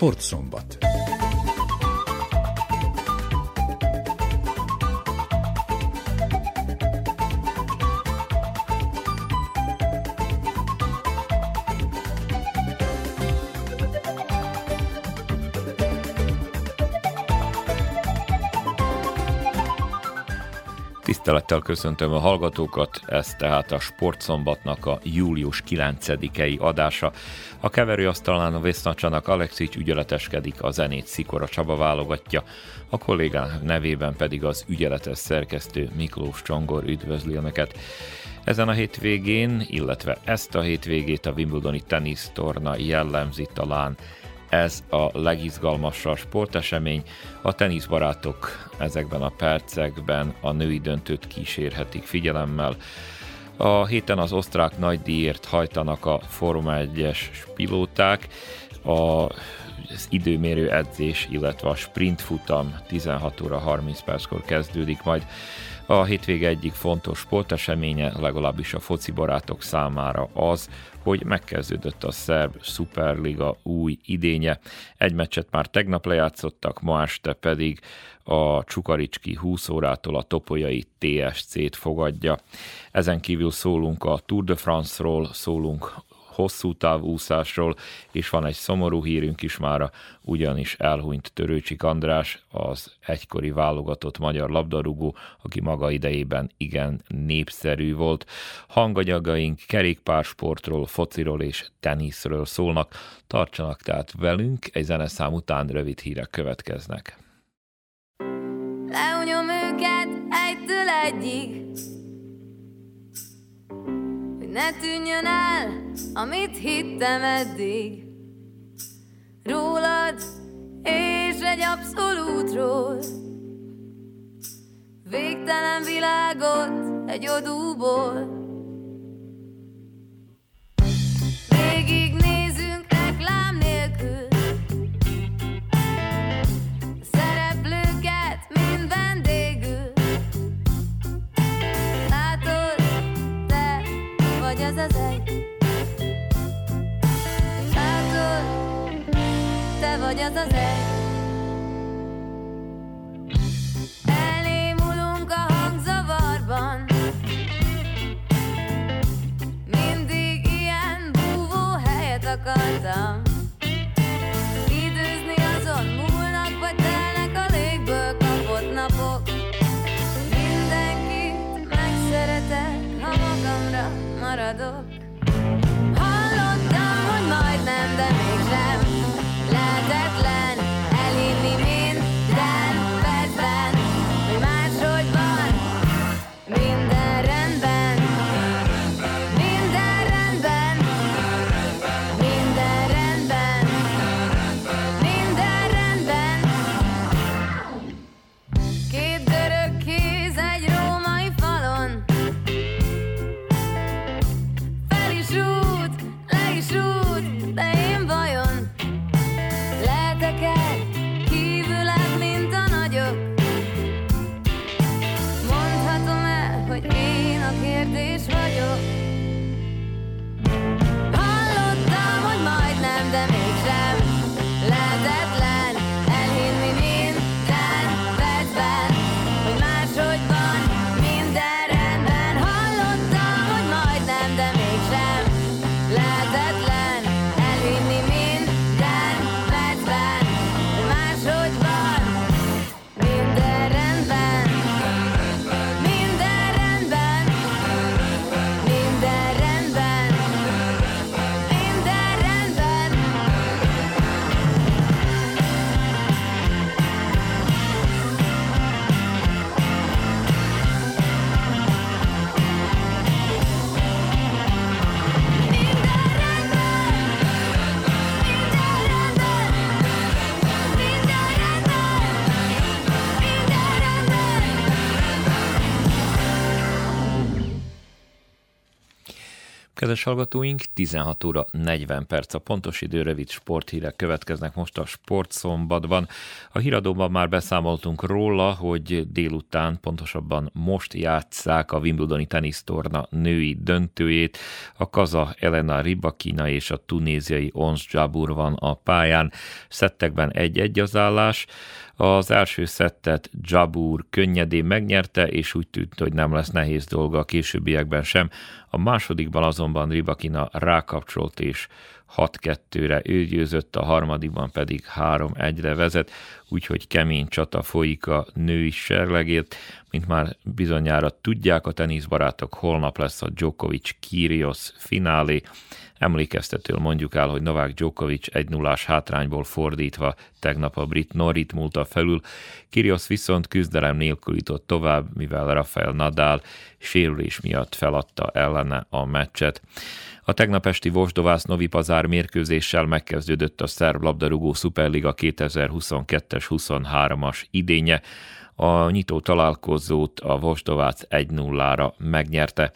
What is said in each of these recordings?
Sportszombat. Tisztelettel köszöntöm a hallgatókat, ez tehát a Sportszombatnak a július 9-i adása. A keverőasztalán a Vesznacsanak Alexics ügyeleteskedik, a zenét Szikora Csaba válogatja, a kollégán nevében pedig az ügyeletes szerkesztő Miklós Csongor üdvözli Önöket. Ezen a hétvégén, illetve ezt a hétvégét a Wimbledoni tenisztorna jellemzi talán ez a legizgalmasabb sportesemény. A teniszbarátok ezekben a percekben a női döntőt kísérhetik figyelemmel. A héten az osztrák nagydíjért hajtanak a Forma 1-es pilóták, a az időmérő edzés, illetve a sprint futam 16 óra 30 perckor kezdődik majd. A hétvége egyik fontos sporteseménye, legalábbis a foci barátok számára az, hogy megkezdődött a szerb Superliga új idénye. Egy meccset már tegnap lejátszottak, ma este pedig a Csukaricski 20 órától a Topolyai TSC-t fogadja. Ezen kívül szólunk a Tour de France-ról, szólunk hosszú távúszásról, és van egy szomorú hírünk is mára, ugyanis elhunyt Törőcsik András, az egykori válogatott magyar labdarúgó, aki maga idejében igen népszerű volt. Hanganyagaink kerékpársportról, fociról és teniszről szólnak. Tartsanak tehát velünk, egy zeneszám után rövid hírek következnek. Leúnyom őket egytől egyig ne tűnjön el, amit hittem eddig. Rólad és egy abszolútról. Végtelen világot egy odúból vagy az az egy. A hangzavarban. Mindig ilyen búvó helyet akartam Kedves hallgatóink, 16 óra 40 perc a pontos idő, rövid sporthírek következnek most a sportszombatban. A híradóban már beszámoltunk róla, hogy délután, pontosabban most játsszák a Wimbledoni tenisztorna női döntőjét. A kaza Elena Ribakina és a tunéziai Ons Jabur van a pályán. Szettekben egy-egy az állás. Az első szettet Jabur könnyedén megnyerte, és úgy tűnt, hogy nem lesz nehéz dolga a későbbiekben sem. A másodikban azonban Ribakina rákapcsolt, és 6-2-re ő győzött, a harmadikban pedig 3-1-re vezet, úgyhogy kemény csata folyik a női serlegét. Mint már bizonyára tudják a teniszbarátok, holnap lesz a Djokovic-Kyrgios finálé, Emlékeztetől mondjuk el, hogy Novák Djokovic egy nullás hátrányból fordítva tegnap a brit Norit múlta felül, Kyrgios viszont küzdelem nélkül jutott tovább, mivel Rafael Nadal sérülés miatt feladta ellene a meccset. A tegnap esti Vosdovász Novi Pazár mérkőzéssel megkezdődött a szerb labdarúgó Superliga 2022-es 23-as idénye. A nyitó találkozót a Vosdovác 1-0-ra megnyerte.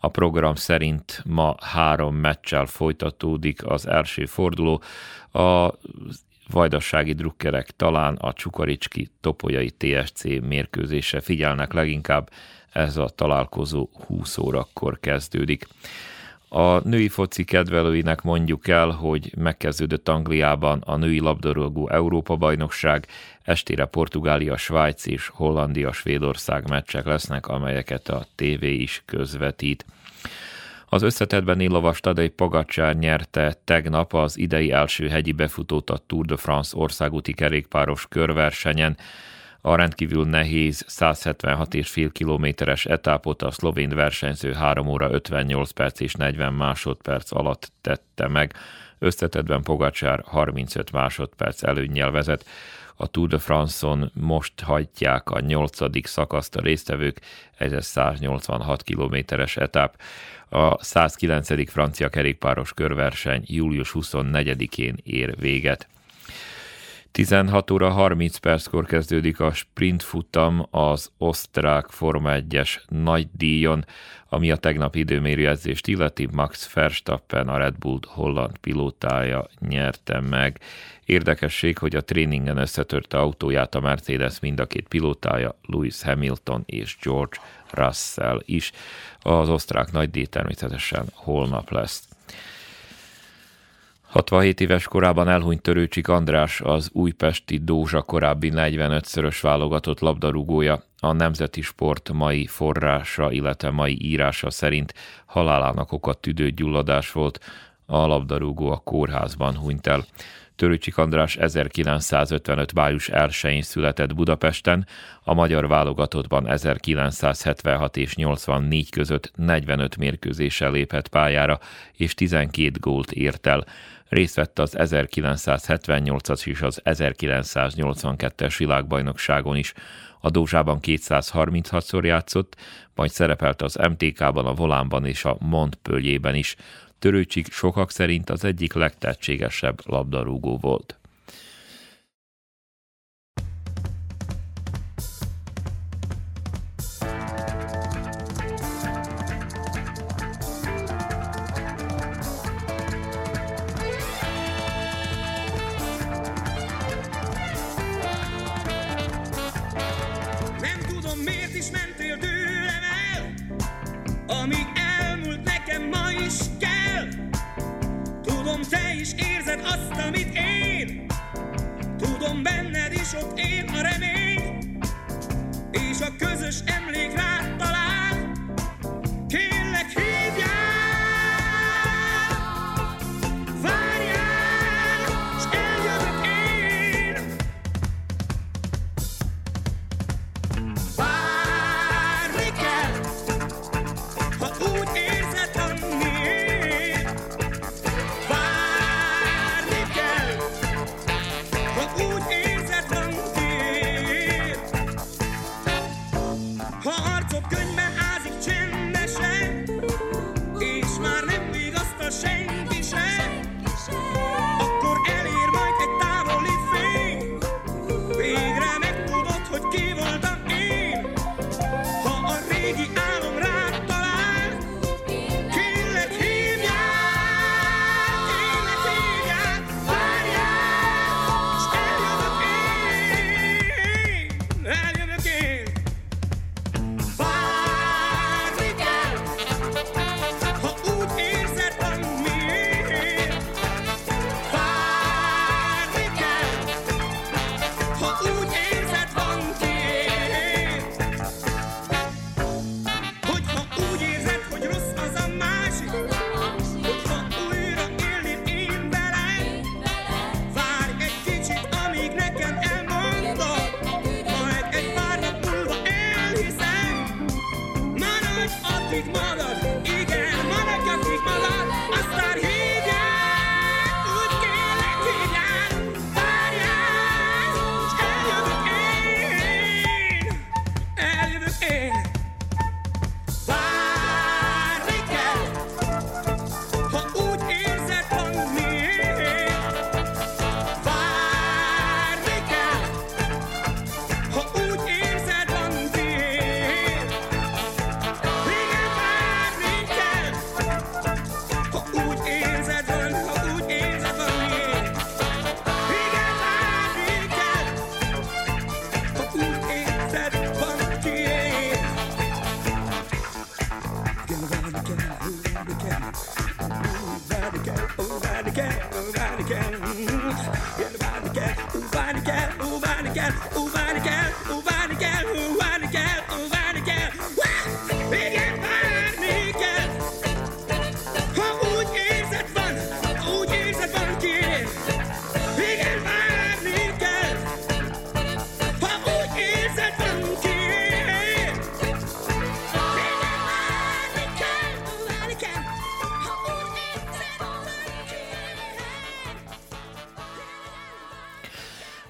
A program szerint ma három meccsel folytatódik az első forduló. A vajdassági drukkerek talán a Csukaricski Topolyai TSC mérkőzése figyelnek leginkább, ez a találkozó 20 órakor kezdődik. A női foci kedvelőinek mondjuk el, hogy megkezdődött Angliában a női labdarúgó Európa-bajnokság, estére Portugália, Svájc és Hollandia, Svédország meccsek lesznek, amelyeket a TV is közvetít. Az összetettben Illovas Tadej Pagacsár nyerte tegnap az idei első hegyi befutót a Tour de France országúti kerékpáros körversenyen. A rendkívül nehéz 176,5 kilométeres etapot a szlovén versenyző 3 óra 58 perc és 40 másodperc alatt tette meg. Összetettben Pogacsár 35 másodperc előnnyel vezet. A Tour de France-on most hagyják a nyolcadik szakaszt a résztvevők, ez egy 186 kilométeres etap. A 109. francia kerékpáros körverseny július 24-én ér véget. 16 óra 30 perckor kezdődik a sprint futam az osztrák Forma 1-es nagy díjon, ami a tegnapi időmérőjegyzést illeti Max Verstappen, a Red Bull holland pilótája nyerte meg. Érdekesség, hogy a tréningen összetörte autóját a Mercedes mind a két pilótája, Lewis Hamilton és George Russell is. Az osztrák nagydíj természetesen holnap lesz. 67 éves korában elhunyt Törőcsik András, az újpesti Dózsa korábbi 45-szörös válogatott labdarúgója. A Nemzeti Sport mai forrása, illetve mai írása szerint halálának oka tüdőgyulladás volt, a labdarúgó a kórházban hunyt el. Törőcsik András 1955. május 1-én született Budapesten, a magyar válogatottban 1976 és 84 között 45 mérkőzéssel lépett pályára, és 12 gólt ért el. Részt vett az 1978-as és az 1982-es világbajnokságon is. A Dózsában 236-szor játszott, majd szerepelt az MTK-ban, a Volánban és a Montpellierben is. Törőcsik sokak szerint az egyik legtehetségesebb labdarúgó volt.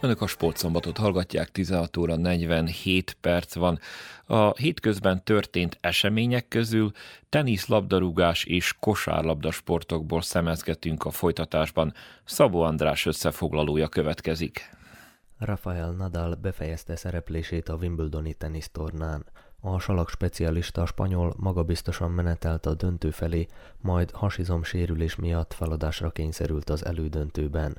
Önök a sportszombatot hallgatják, 16 óra 47 perc van. A hétközben történt események közül tenisz, labdarúgás és kosárlabda sportokból szemezgetünk a folytatásban. Szabó András összefoglalója következik. Rafael Nadal befejezte szereplését a Wimbledoni tenisztornán. A salak specialista spanyol magabiztosan menetelt a döntő felé, majd hasizom sérülés miatt feladásra kényszerült az elődöntőben.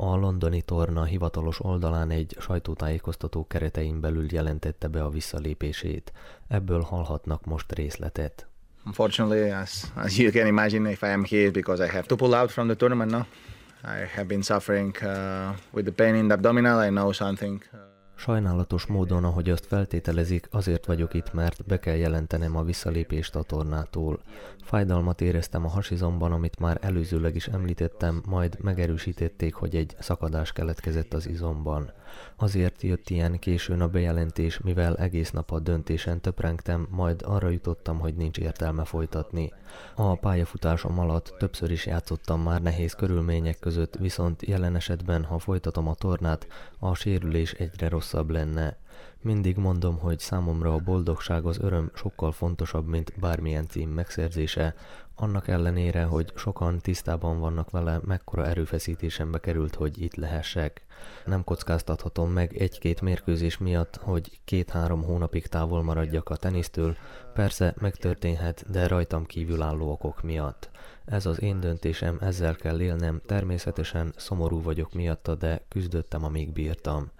A londoni torna hivatalos oldalán egy sajtótájékoztató keretein belül jelentette be a visszalépését. Ebből hallhatnak most részletet. Unfortunately, as, as you can imagine, if I am here because I have to pull out from the tournament now. I have been suffering uh, with the pain in the abdominal. I know something. Uh, Sajnálatos módon, ahogy azt feltételezik, azért vagyok itt, mert be kell jelentenem a visszalépést a tornától. Fájdalmat éreztem a hasizomban, amit már előzőleg is említettem, majd megerősítették, hogy egy szakadás keletkezett az izomban. Azért jött ilyen későn a bejelentés, mivel egész nap a döntésen töprengtem, majd arra jutottam, hogy nincs értelme folytatni. A pályafutásom alatt többször is játszottam már nehéz körülmények között, viszont jelen esetben, ha folytatom a tornát, a sérülés egyre rosszabb lenne. Mindig mondom, hogy számomra a boldogság az öröm sokkal fontosabb, mint bármilyen cím megszerzése, annak ellenére, hogy sokan tisztában vannak vele, mekkora erőfeszítésembe került, hogy itt lehessek. Nem kockáztathatom meg egy-két mérkőzés miatt, hogy két-három hónapig távol maradjak a tenisztől, persze megtörténhet, de rajtam kívülálló okok miatt. Ez az én döntésem, ezzel kell élnem, természetesen szomorú vagyok miatta, de küzdöttem, amíg bírtam.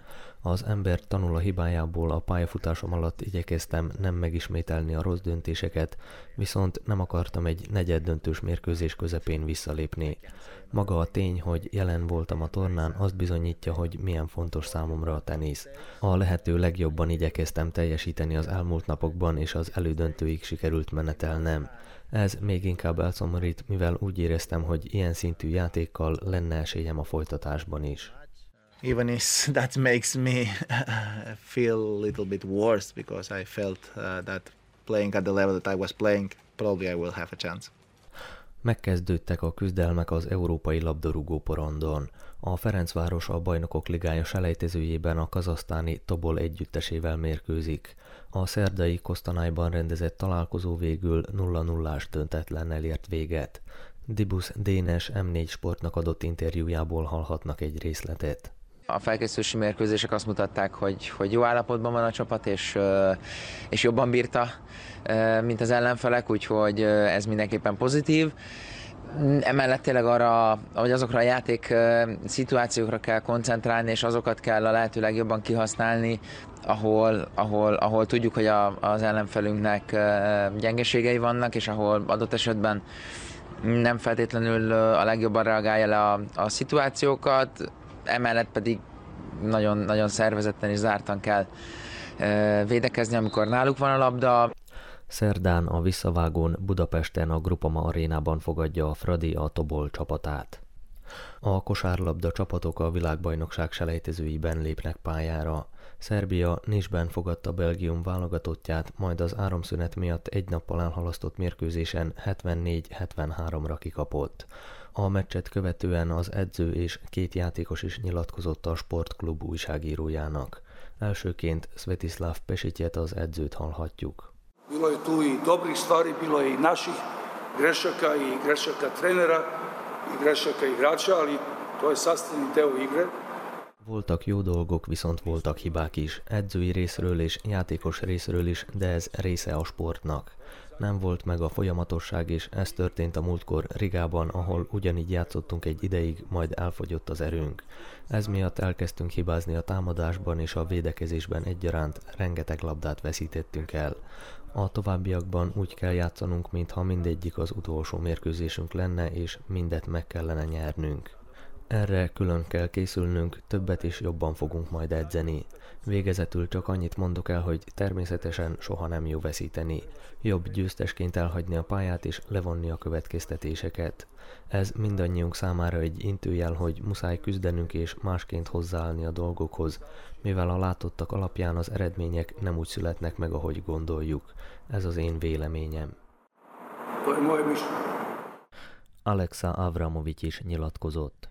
Az ember tanul a hibájából, a pályafutásom alatt igyekeztem nem megismételni a rossz döntéseket, viszont nem akartam egy negyed döntős mérkőzés közepén visszalépni. Maga a tény, hogy jelen voltam a tornán, azt bizonyítja, hogy milyen fontos számomra a tenisz. A lehető legjobban igyekeztem teljesíteni az elmúlt napokban, és az elődöntőig sikerült menetelnem. Ez még inkább elszomorít, mivel úgy éreztem, hogy ilyen szintű játékkal lenne esélyem a folytatásban is. Even if that makes me feel a little bit worse because I felt uh, that playing at the level that I was playing, probably I will have a chance. Megkezdődtek a küzdelmek az európai labdarúgó porondon. A Ferencváros a Bajnokok Ligája selejtezőjében a kazasztáni Tobol együttesével mérkőzik. A szerdai Kosztanájban rendezett találkozó végül 0-0-ás döntetlennel ért véget. Dibus Dénes M4 Sportnak adott interjújából hallhatnak egy részletet. A felkészülési mérkőzések azt mutatták, hogy, hogy jó állapotban van a csapat, és, és jobban bírta, mint az ellenfelek, úgyhogy ez mindenképpen pozitív. Emellett tényleg arra, vagy azokra a játék szituációkra kell koncentrálni, és azokat kell a lehető legjobban kihasználni, ahol, ahol, ahol tudjuk, hogy a, az ellenfelünknek gyengeségei vannak, és ahol adott esetben nem feltétlenül a legjobban reagálja le a, a szituációkat, emellett pedig nagyon, nagyon szervezetten és zártan kell védekezni, amikor náluk van a labda. Szerdán a visszavágón Budapesten a Grupama arénában fogadja a Fradi a Tobol csapatát. A kosárlabda csapatok a világbajnokság selejtezőiben lépnek pályára. Szerbia Nisben fogadta Belgium válogatottját, majd az áramszünet miatt egy nappal elhalasztott mérkőzésen 74-73-ra kikapott. A meccset követően az edző és két játékos is nyilatkozott a sportklub újságírójának. Elsőként Svetislav Pesityet az edzőt hallhatjuk. Bilo je tu i dobrih stvari, bilo je i naših grešaka i grešaka trenera i grešaka igrača, ali to je sastavni deo igre. Voltak jó dolgok, viszont voltak hibák is, edzői részről és játékos részről is, de ez része a sportnak. Nem volt meg a folyamatosság, és ez történt a múltkor Rigában, ahol ugyanígy játszottunk egy ideig, majd elfogyott az erőnk. Ez miatt elkezdtünk hibázni a támadásban és a védekezésben egyaránt, rengeteg labdát veszítettünk el. A továbbiakban úgy kell játszanunk, mintha mindegyik az utolsó mérkőzésünk lenne, és mindet meg kellene nyernünk. Erre külön kell készülnünk, többet és jobban fogunk majd edzeni. Végezetül csak annyit mondok el, hogy természetesen soha nem jó veszíteni. Jobb győztesként elhagyni a pályát és levonni a következtetéseket. Ez mindannyiunk számára egy intőjel, hogy muszáj küzdenünk és másként hozzáállni a dolgokhoz, mivel a látottak alapján az eredmények nem úgy születnek meg, ahogy gondoljuk. Ez az én véleményem. Alexa Avramovic is nyilatkozott.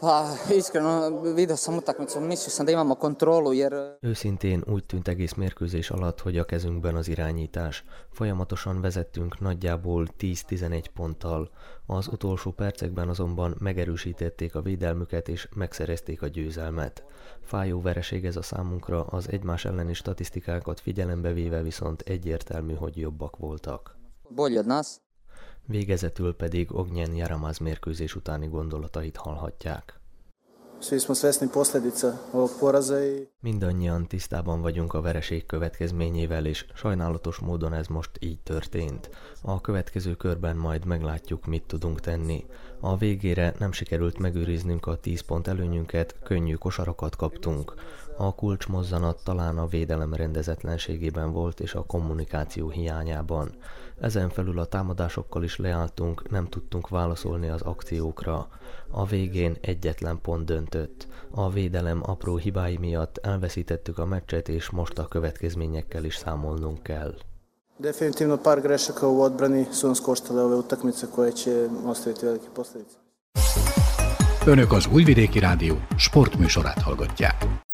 Pa iskreno vidio sam utakmicu, mislio sam da imamo kontrolu jer... Őszintén úgy tűnt egész mérkőzés alatt, hogy a kezünkben az irányítás. Folyamatosan vezettünk nagyjából 10-11 ponttal. Az utolsó percekben azonban megerősítették a védelmüket és megszerezték a győzelmet. Fájó vereség ez a számunkra, az egymás elleni statisztikákat figyelembe véve viszont egyértelmű, hogy jobbak voltak. Bolji od nas. Végezetül pedig Ognyen Jaramaz mérkőzés utáni gondolatait hallhatják. Mindannyian tisztában vagyunk a vereség következményével, és sajnálatos módon ez most így történt. A következő körben majd meglátjuk, mit tudunk tenni. A végére nem sikerült megőriznünk a 10 pont előnyünket, könnyű kosarakat kaptunk. A kulcsmozzanat talán a védelem rendezetlenségében volt és a kommunikáció hiányában. Ezen felül a támadásokkal is leálltunk, nem tudtunk válaszolni az akciókra. A végén egyetlen pont döntött. A védelem apró hibái miatt elveszítettük a meccset, és most a következményekkel is számolnunk kell. Definitivno par grešaka u odbrani su nas koštale ove utakmice koje će ostaviti velike posljedice. Önök az Újvidéki Rádió sportműsorát hallgatják.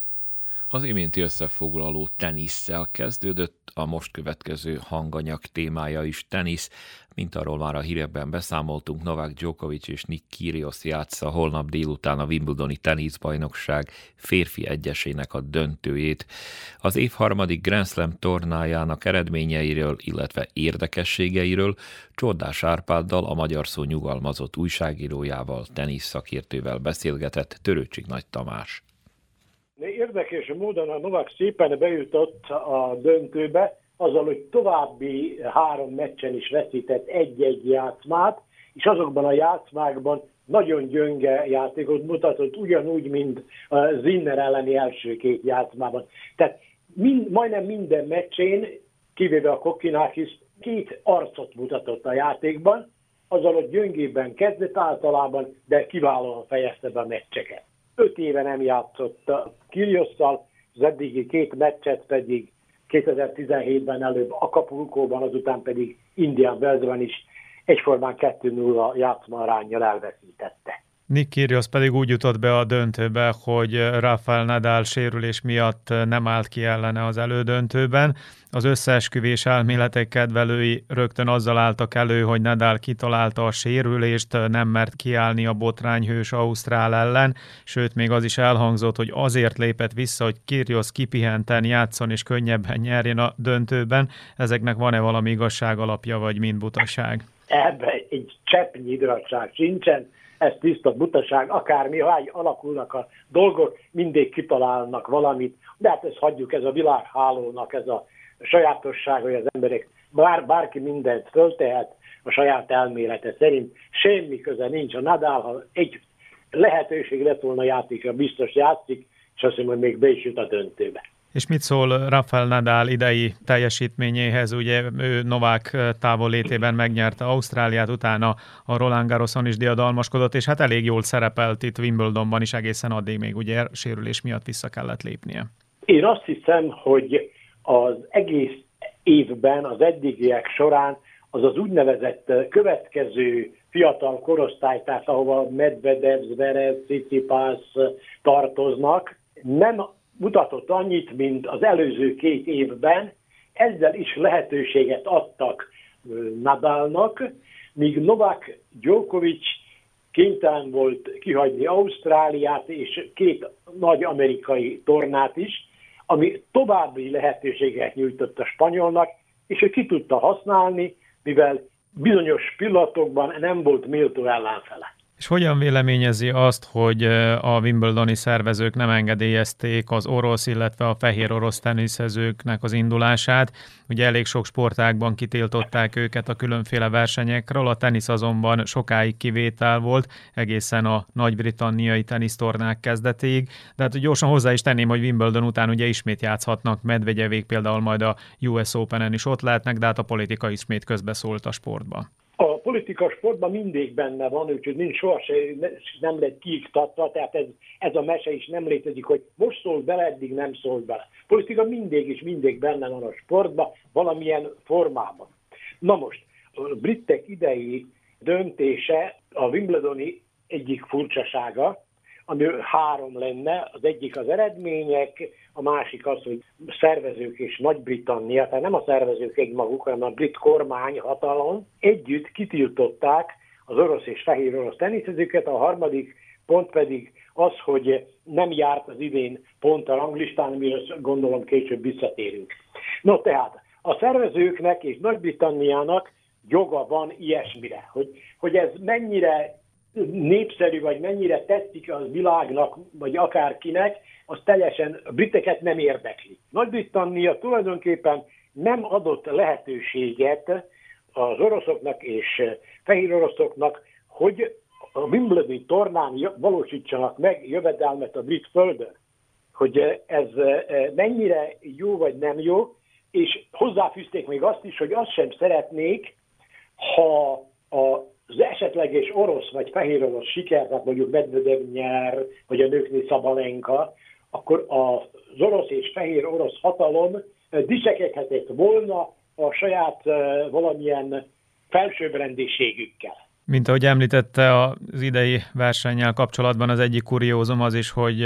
Az iménti összefoglaló tenisszel kezdődött, a most következő hanganyag témája is tenisz, mint arról már a hírekben beszámoltunk, Novák Djokovic és Nick Kyrgios játsza holnap délután a Wimbledoni teniszbajnokság férfi egyesének a döntőjét. Az év harmadik Grand Slam tornájának eredményeiről, illetve érdekességeiről Csordás Árpáddal, a magyar szó nyugalmazott újságírójával, tenisz szakértővel beszélgetett Törőcsik Nagy Tamás. Érdekes módon a Novak szépen bejutott a döntőbe, azzal, hogy további három meccsen is veszített egy-egy játszmát, és azokban a játszmákban nagyon gyönge játékot mutatott, ugyanúgy, mint a Zinner elleni első két játszmában. Tehát mind, majdnem minden meccsén, kivéve a Kokinakis, két arcot mutatott a játékban, azzal, hogy gyöngében kezdett általában, de kiválóan fejezte be a meccseket öt éve nem játszott Kiriosszal, az eddigi két meccset pedig 2017-ben előbb Acapulco-ban, azután pedig Indian Wellsben is egyformán 2-0 játszmarányjal elveszítette. Nick Kyrgios pedig úgy jutott be a döntőbe, hogy Rafael Nadal sérülés miatt nem állt ki ellene az elődöntőben. Az összeesküvés elméletek kedvelői rögtön azzal álltak elő, hogy Nadal kitalálta a sérülést, nem mert kiállni a botrányhős Ausztrál ellen, sőt még az is elhangzott, hogy azért lépett vissza, hogy Kyrgios kipihenten játszon és könnyebben nyerjen a döntőben. Ezeknek van-e valami igazság alapja, vagy mind butaság? Ebben egy cseppnyi igazság sincsen ez tiszta butaság, akármi, ha alakulnak a dolgok, mindig kitalálnak valamit, de hát ezt hagyjuk, ez a világhálónak, ez a sajátosság, hogy az emberek, bár, bárki mindent föltehet a saját elmélete szerint, semmi köze nincs a Nadal, ha egy lehetőség lett volna játékra, biztos játszik, és azt mondom, hogy még be is jut a döntőbe. És mit szól Rafael Nadal idei teljesítményéhez? Ugye ő Novák távollétében megnyerte Ausztráliát, utána a Roland Garroson is diadalmaskodott, és hát elég jól szerepelt itt Wimbledonban is egészen addig még ugye sérülés miatt vissza kellett lépnie. Én azt hiszem, hogy az egész évben, az eddigiek során az az úgynevezett következő fiatal korosztály, tehát ahova Medvedev, Zverev, Tsitsipas tartoznak, nem mutatott annyit, mint az előző két évben, ezzel is lehetőséget adtak Nadalnak, míg Novak Djokovic kénytelen volt kihagyni Ausztráliát és két nagy amerikai tornát is, ami további lehetőséget nyújtott a spanyolnak, és ő ki tudta használni, mivel bizonyos pillanatokban nem volt méltó ellenfele. És hogyan véleményezi azt, hogy a Wimbledoni szervezők nem engedélyezték az orosz, illetve a fehér orosz teniszezőknek az indulását? Ugye elég sok sportágban kitiltották őket a különféle versenyekről, a tenisz azonban sokáig kivétel volt, egészen a nagy-britanniai tenisztornák kezdetéig. De hát gyorsan hozzá is tenném, hogy Wimbledon után ugye ismét játszhatnak, Medvegyevék például majd a US Open-en is ott lehetnek, de hát a politika ismét közbeszólt a sportba. A politika sportban mindig benne van, úgyhogy nincs sohasem, nem lehet kiiktatva, tehát ez, ez a mese is nem létezik, hogy most szól bele, eddig nem szól bele. Politika mindig is mindig benne van a sportban, valamilyen formában. Na most, a britek idei döntése a Wimbledoni egyik furcsasága, ami három lenne, az egyik az eredmények, a másik az, hogy szervezők és Nagy-Britannia, tehát nem a szervezők egymaguk, hanem a brit kormány hatalom együtt kitiltották az orosz és fehér orosz teniszezőket, a harmadik pont pedig az, hogy nem járt az idén pont a ranglistán, amire gondolom később visszatérünk. No tehát, a szervezőknek és Nagy-Britanniának joga van ilyesmire, hogy, hogy ez mennyire népszerű, vagy mennyire tetszik az világnak, vagy akárkinek, az teljesen a briteket nem érdekli. Nagy-Britannia tulajdonképpen nem adott lehetőséget az oroszoknak és fehér oroszoknak, hogy a Wimbledoni tornán valósítsanak meg jövedelmet a brit földön. Hogy ez mennyire jó vagy nem jó, és hozzáfűzték még azt is, hogy azt sem szeretnék, ha a az esetleges orosz vagy fehér orosz siker, tehát mondjuk Medvedev nyer, vagy a nőknél Szabalenka, akkor az orosz és fehér orosz hatalom eh, dicsekedhetett volna a saját eh, valamilyen felsőbbrendiségükkel. Mint ahogy említette az idei versennyel kapcsolatban az egyik kuriózum az is, hogy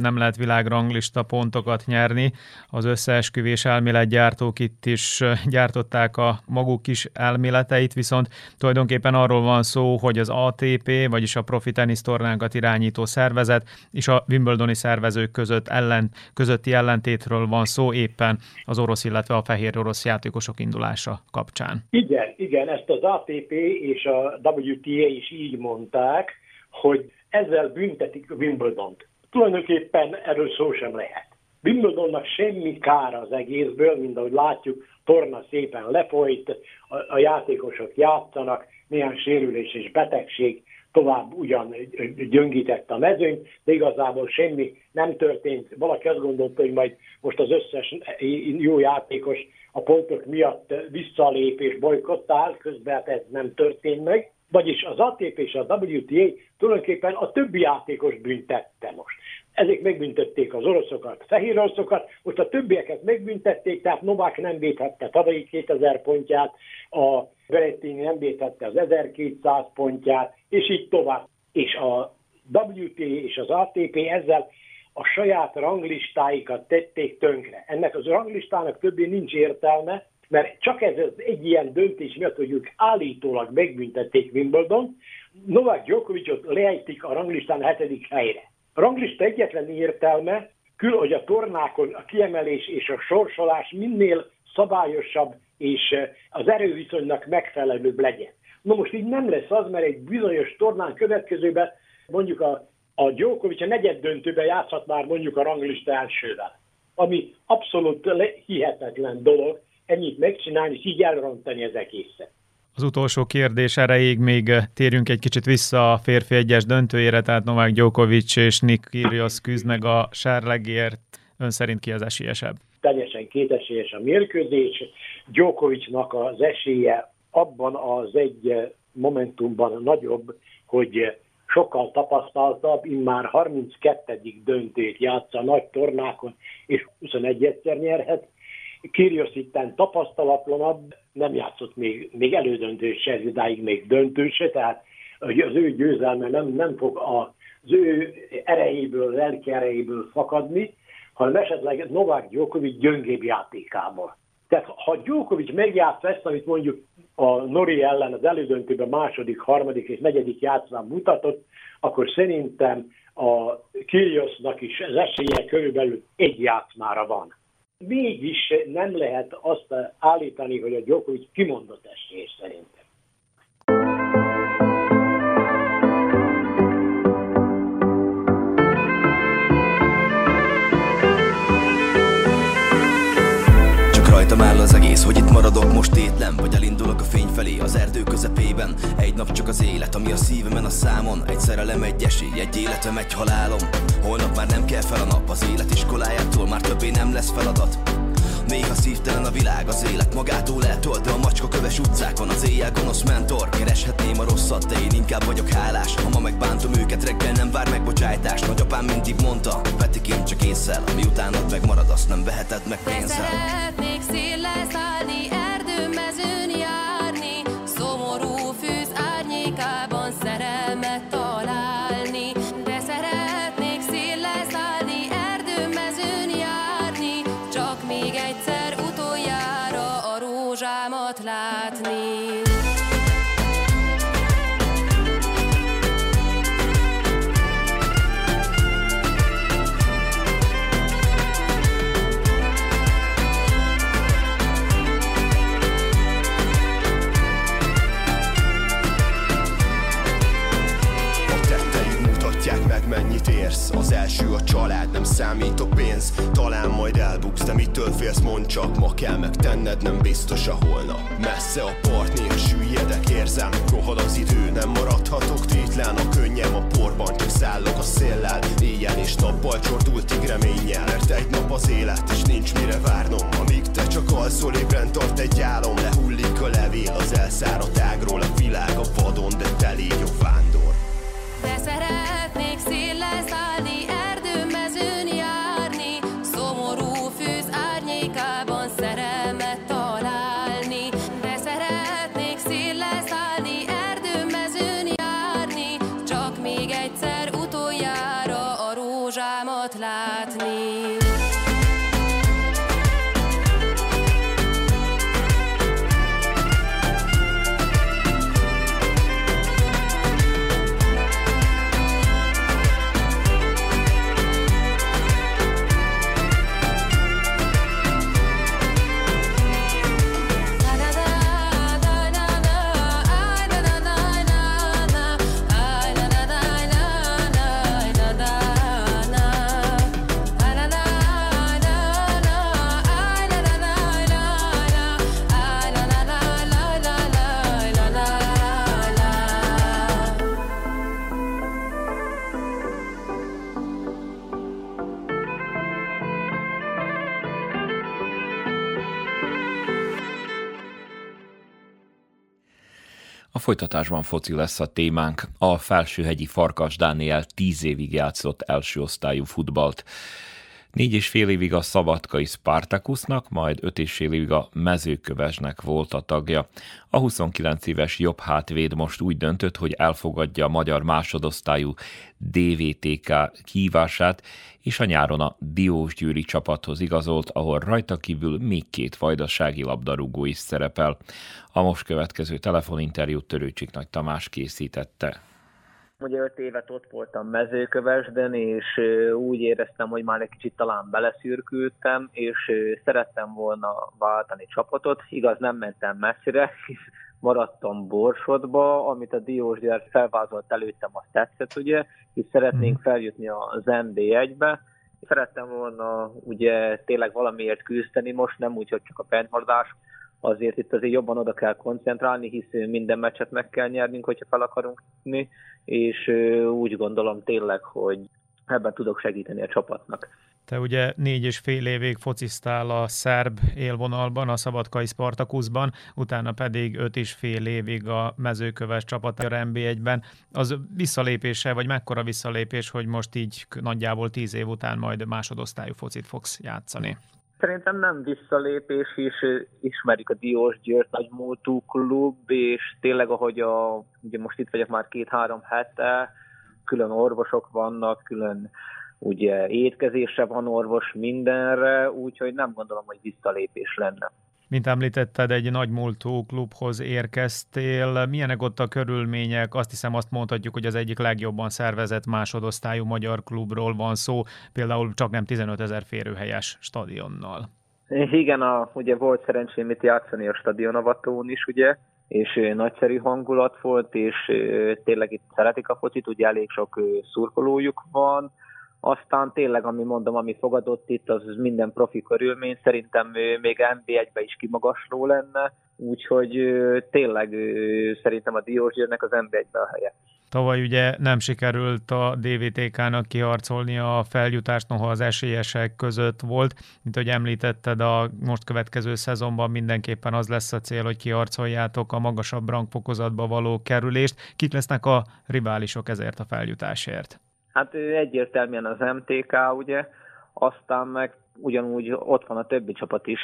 nem lehet világranglista pontokat nyerni. Az összeesküvés elméletgyártók itt is gyártották a maguk kis elméleteit, viszont tulajdonképpen arról van szó, hogy az ATP, vagyis a profi tenisztornánkat irányító szervezet és a Wimbledoni szervezők között ellen, közötti ellentétről van szó éppen az orosz, illetve a fehér orosz játékosok indulása kapcsán. Igen, igen, ezt az ATP és a WTA is így mondták, hogy ezzel büntetik Wimbledont. Tulajdonképpen erről szó sem lehet. Wimbledonnak semmi kára az egészből, mint ahogy látjuk, torna szépen lefolyt, a, a játékosok játszanak, néhány sérülés és betegség tovább ugyan gyöngítette a mezőnyt, de igazából semmi nem történt. Valaki azt gondolta, hogy majd most az összes jó játékos a pontok miatt visszalép és bolykottál, közben hát ez nem történt meg. Vagyis az ATP és a WTA tulajdonképpen a többi játékos büntette most. Ezek megbüntették az oroszokat, fehér oroszokat, most a többieket megbüntették, tehát Novák nem védhette tavalyi 2000 pontját, a Berettini nem védhette az 1200 pontját, és így tovább. És a WTA és az ATP ezzel a saját ranglistáikat tették tönkre. Ennek az ranglistának többé nincs értelme, mert csak ez egy ilyen döntés miatt, hogy ők állítólag megbüntették Wimbledon, Novak Djokovicot lejtik a ranglistán a hetedik helyre. A ranglista egyetlen értelme, kül, hogy a tornákon a kiemelés és a sorsolás minél szabályosabb és eh, az erőviszonynak megfelelőbb legyen. Na most így nem lesz az, mert egy bizonyos tornán következőben mondjuk a, a Djokovic a negyed döntőben játszhat már mondjuk a ranglista elsővel. Ami abszolút hihetetlen dolog, ennyit megcsinálni, és így elrontani az egészet. Az utolsó kérdés erejéig még térjünk egy kicsit vissza a férfi egyes döntőjére, tehát Novák Djokovic és Nick Kyrgios küzd meg a sárlegért. Ön szerint ki az esélyesebb? Teljesen kétesélyes a mérkőzés. Djokovicnak az esélye abban az egy momentumban nagyobb, hogy sokkal tapasztaltabb, immár 32. döntét játsza nagy tornákon, és 21 egyszer nyerhet. Kyrgios itten tapasztalatlanabb, nem játszott még, még elődöntős se, idáig még döntőse, tehát az ő győzelme nem, nem fog az ő erejéből, lelki erejéből fakadni, hanem esetleg Novák Djokovic gyöngébb játékából. Tehát ha Djokovic megjátsz ezt, amit mondjuk a Nori ellen az elődöntőben második, harmadik és negyedik játszán mutatott, akkor szerintem a Kyrgiosnak is az esélye körülbelül egy játszmára van. Mégis nem lehet azt állítani, hogy a Djokovic kimondott esély szerintem. Rajtam áll az egész, hogy itt maradok most tétlen Vagy elindulok a fény felé az erdő közepében. Egy nap csak az élet, ami a szívemen a számon. Egy szerelem, egy esély, egy életem, egy halálom. Holnap már nem kell fel a nap az élet iskolájától Már többé nem lesz feladat. Néha szívtelen a világ, az élet magától eltölt De a macska köves utcákon az éjjel gonosz mentor. Kereshetném a rosszat, de én inkább vagyok hálás. Ha ma megbántom őket, reggel nem vár megbocsájtást Nagyapám mindig mondta, vetik csak észsel Ami utánad megmarad, azt nem veheted meg pénzzel Szeretnék széllel szállni, számít a pénz. Talán majd elbuksz, de mitől félsz, mondd csak. Ma kell megtenned, nem biztos a holnap. Messze a part, néha süllyedek, érzem. Rohad az idő, nem maradhatok tétlen A könnyem a porban, csak szállok a széllel. Éjjel és nappal csordultig reménnyel Mert egy nap az élet, és nincs mire várnom. Amíg te csak alszol, ébren tart egy álom. Lehullik a levél az elszáradt ágról. A világ a vadon, de te légy a vándor. De folytatásban foci lesz a témánk. A felsőhegyi Farkas Dániel tíz évig játszott első osztályú futballt. Négy és fél évig a szabadkai Spartakusznak, majd öt és fél évig a mezőkövesnek volt a tagja. A 29 éves jobb hátvéd most úgy döntött, hogy elfogadja a magyar másodosztályú DVTK kívását, és a nyáron a Diós Győri csapathoz igazolt, ahol rajta kívül még két vajdasági labdarúgó is szerepel. A most következő telefoninterjút Törőcsik Nagy Tamás készítette. Ugye öt évet ott voltam mezőkövesden, és úgy éreztem, hogy már egy kicsit talán beleszürkültem, és szerettem volna váltani csapatot. Igaz, nem mentem messzire, maradtam Borsodba, amit a Diósgyár felvázolt előttem, azt tetszett, ugye, hisz szeretnénk feljutni az NB1-be. Szerettem volna ugye tényleg valamiért küzdeni most, nem úgy, hogy csak a fennmaradás, azért itt azért jobban oda kell koncentrálni, hisz minden meccset meg kell nyernünk, hogyha fel akarunk jutni, és úgy gondolom tényleg, hogy ebben tudok segíteni a csapatnak. Te ugye négy és fél évig focisztál a szerb élvonalban, a Szabadkai Spartakuszban, utána pedig öt és fél évig a mezőköves csapat a NB1-ben. Az visszalépése, vagy mekkora visszalépés, hogy most így nagyjából tíz év után majd másodosztályú focit fogsz játszani? Szerintem nem visszalépés is, ismerjük a Diós Győrt nagy múltú klub, és tényleg ahogy a, ugye most itt vagyok már két-három hete, külön orvosok vannak, külön ugye étkezésre van orvos mindenre, úgyhogy nem gondolom, hogy visszalépés lenne. Mint említetted, egy nagy múltú klubhoz érkeztél. Milyenek ott a körülmények? Azt hiszem azt mondhatjuk, hogy az egyik legjobban szervezett másodosztályú magyar klubról van szó, például csak nem 15 ezer férőhelyes stadionnal. Igen, a, ugye volt szerencsém itt játszani a stadionavatón is, ugye, és nagyszerű hangulat volt, és tényleg itt szeretik a focit, ugye elég sok szurkolójuk van, aztán tényleg, ami mondom, ami fogadott itt, az minden profi körülmény, szerintem még NB1-be is kimagasló lenne, úgyhogy tényleg szerintem a Diósgyőrnek az NB1-be a helye. Tavaly ugye nem sikerült a DVTK-nak kiharcolni a feljutást, noha az esélyesek között volt. Mint hogy említetted, a most következő szezonban mindenképpen az lesz a cél, hogy kiharcoljátok a magasabb rangfokozatba való kerülést. Kik lesznek a riválisok ezért a feljutásért? Hát egyértelműen az MTK, ugye, aztán meg ugyanúgy ott van a többi csapat is,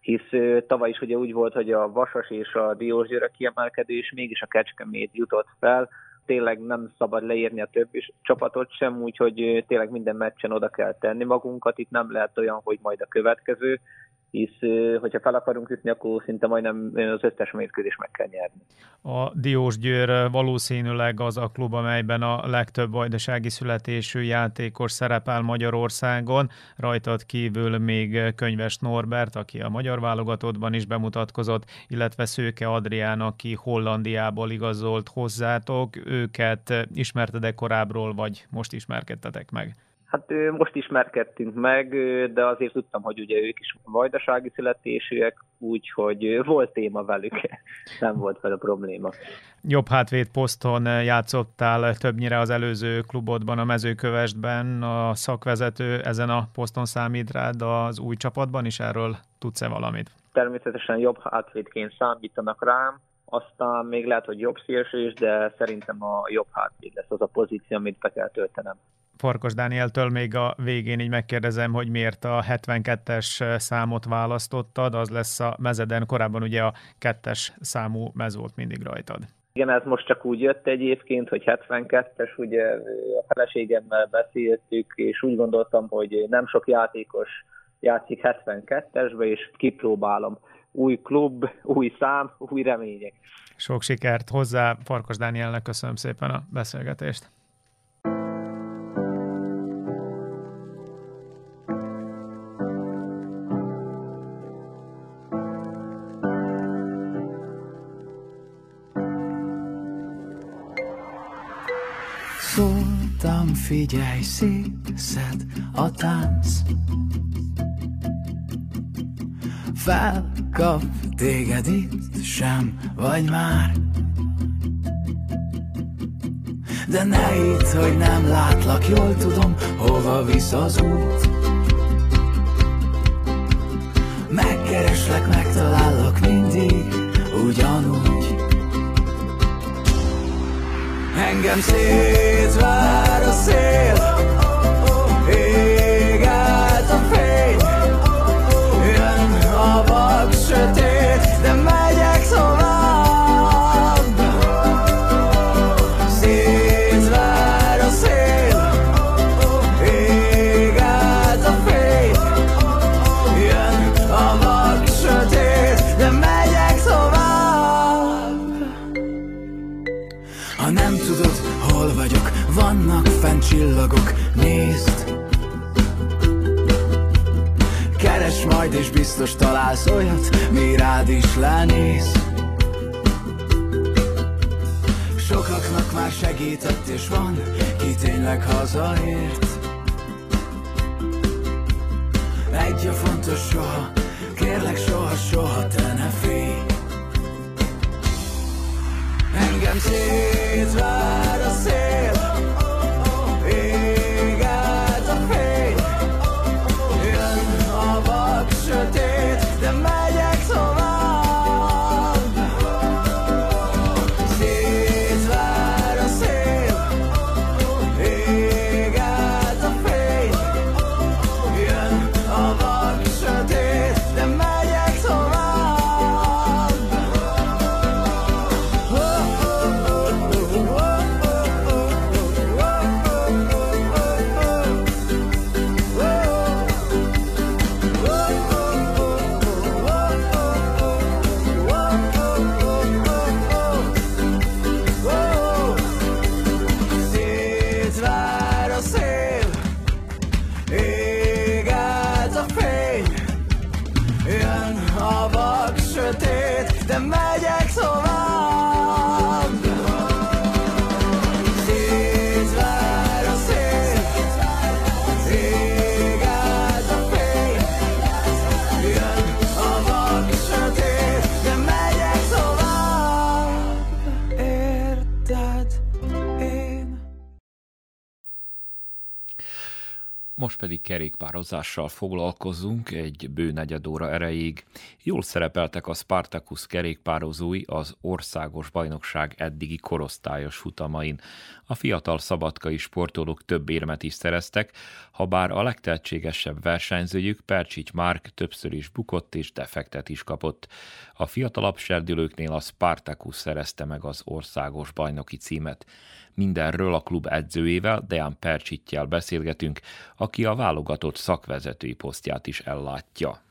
hisz tavaly is ugye úgy volt, hogy a Vasas és a Diósgyőr kiemelkedő, és mégis a Kecskemét jutott fel, tényleg nem szabad leírni a többi csapatot sem, úgyhogy tényleg minden meccsen oda kell tenni magunkat, itt nem lehet olyan, hogy majd a következő, hisz hogyha fel akarunk jutni, akkor szinte majdnem az összes mérkőzést meg kell nyerni. A Diós Győr valószínűleg az a klub, amelyben a legtöbb vajdasági születésű játékos szerepel Magyarországon, rajtad kívül még Könyves Norbert, aki a magyar válogatottban is bemutatkozott, illetve Szőke Adrián, aki Hollandiából igazolt hozzátok. Őket ismerted-e korábbról, vagy most ismerkedtetek meg? Hát most ismerkedtünk meg, de azért tudtam, hogy ugye ők is vajdasági születésűek, úgyhogy volt téma velük, nem volt fel a probléma. Jobb hátvéd poszton játszottál többnyire az előző klubodban, a mezőkövesdben, a szakvezető ezen a poszton számít rád az új csapatban is, erről tudsz-e valamit? Természetesen jobb hátvédként számítanak rám, aztán még lehet, hogy jobb szélső is, de szerintem a jobb hátvéd lesz az a pozíció, amit be kell töltenem. Farkas Dánieltől még a végén így megkérdezem, hogy miért a 72-es számot választottad, az lesz a mezeden, korábban ugye a kettes számú mez volt mindig rajtad. Igen, ez most csak úgy jött egyébként, hogy 72-es, ugye a feleségemmel beszéltük, és úgy gondoltam, hogy nem sok játékos játszik 72-esbe, és kipróbálom. Új klub, új szám, új remények. Sok sikert hozzá, Farkas Dánielnek köszönöm szépen a beszélgetést. Figyelj, szétszed a tánc. Felkap téged itt sem vagy már. De ne itt, hogy nem látlak, jól tudom, hova visz az út. Megkereslek, megtalállak mindig, ugyanúgy Engem szétvár a szél találsz olyat Mi rád is lenéz Sokaknak már segített és van Ki tényleg hazaért. Egy a fontos soha Kérlek soha, soha te ne félj. Engem szétvár Most pedig kerékpározással foglalkozunk egy bő negyed óra erejéig. Jól szerepeltek a Spartacus kerékpározói az országos bajnokság eddigi korosztályos futamain. A fiatal szabadkai sportolók több érmet is szereztek, ha bár a legtehetségesebb versenyzőjük Percsics Márk többször is bukott és defektet is kapott. A fiatalabb serdülőknél a Spartacus szerezte meg az országos bajnoki címet. Mindenről a klub edzőjével, Dejan Percsittyel beszélgetünk, aki a válogatott szakvezetői posztját is ellátja.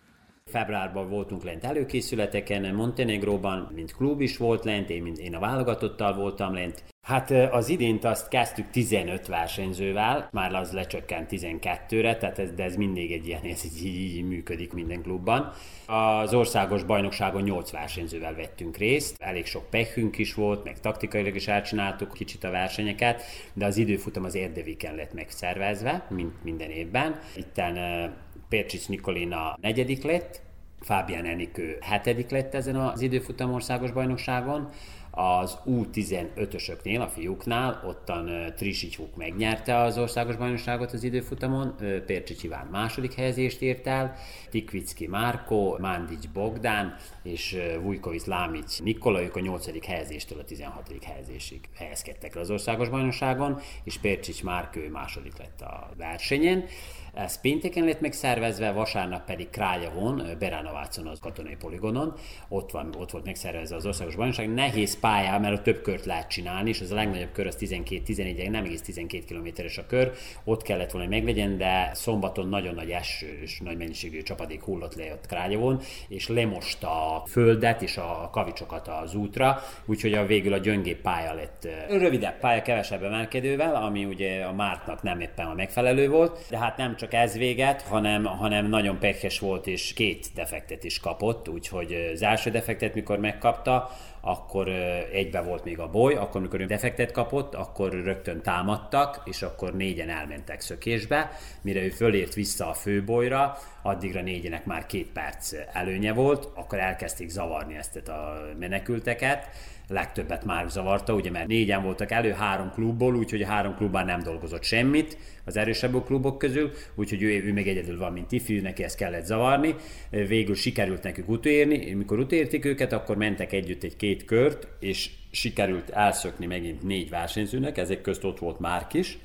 Februárban voltunk lent előkészületeken, Montenegróban, mint klub is volt lent, én, mint én a válogatottal voltam lent. Hát az idént azt kezdtük 15 versenyzővel, már az lecsökkent 12-re, tehát ez, de ez mindig egy ilyen, ez így, így, működik minden klubban. Az országos bajnokságon 8 versenyzővel vettünk részt, elég sok pechünk is volt, meg taktikailag is elcsináltuk kicsit a versenyeket, de az időfutam az érdeviken lett megszervezve, mint minden évben. Itten Pércsics Nikolina negyedik lett, Fábián Enikő hetedik lett ezen az időfutam országos bajnokságon, az U15-ösöknél, a fiúknál, ottan Trisicsuk megnyerte az országos bajnokságot az időfutamon, Pércsics Iván második helyezést ért el, Tikvicki Márko, Mándics Bogdán és Vujkovic Lámics Nikola, ők a 8. helyezéstől a 16. helyezésig helyezkedtek el az országos bajnokságon, és Pércsics Márkő második lett a versenyen. Ez pénteken lett megszervezve, vasárnap pedig Krájavon, Beránavácon az katonai poligonon, ott, van, ott volt megszervezve az országos bajnokság. Nehéz pályá, mert a több kört lehet csinálni, és az a legnagyobb kör az 12-11, nem egész 12 kilométeres a kör, ott kellett volna, hogy meglegyen, de szombaton nagyon nagy eső és nagy mennyiségű csapadék hullott le ott Krájavon, és lemost a földet és a kavicsokat az útra, úgyhogy a végül a gyöngébb pálya lett. Rövidebb pálya, kevesebb emelkedővel, ami ugye a Mártnak nem éppen a megfelelő volt, de hát nem csak ez véget, hanem, hanem nagyon pekes volt, és két defektet is kapott, úgyhogy az első defektet, mikor megkapta, akkor egybe volt még a boly, akkor mikor ő defektet kapott, akkor rögtön támadtak, és akkor négyen elmentek szökésbe, mire ő fölért vissza a főbolyra, addigra négyenek már két perc előnye volt, akkor elkezdték zavarni ezt a menekülteket, legtöbbet már zavarta, ugye mert négyen voltak elő három klubból, úgyhogy a három klubban nem dolgozott semmit az erősebb klubok közül, úgyhogy ő, ő még egyedül van, mint ifjú, neki ezt kellett zavarni. Végül sikerült nekük utérni, mikor utérték őket, akkor mentek együtt egy két kört, és sikerült elszökni megint négy versenyzőnek, ezek közt ott volt Márk is,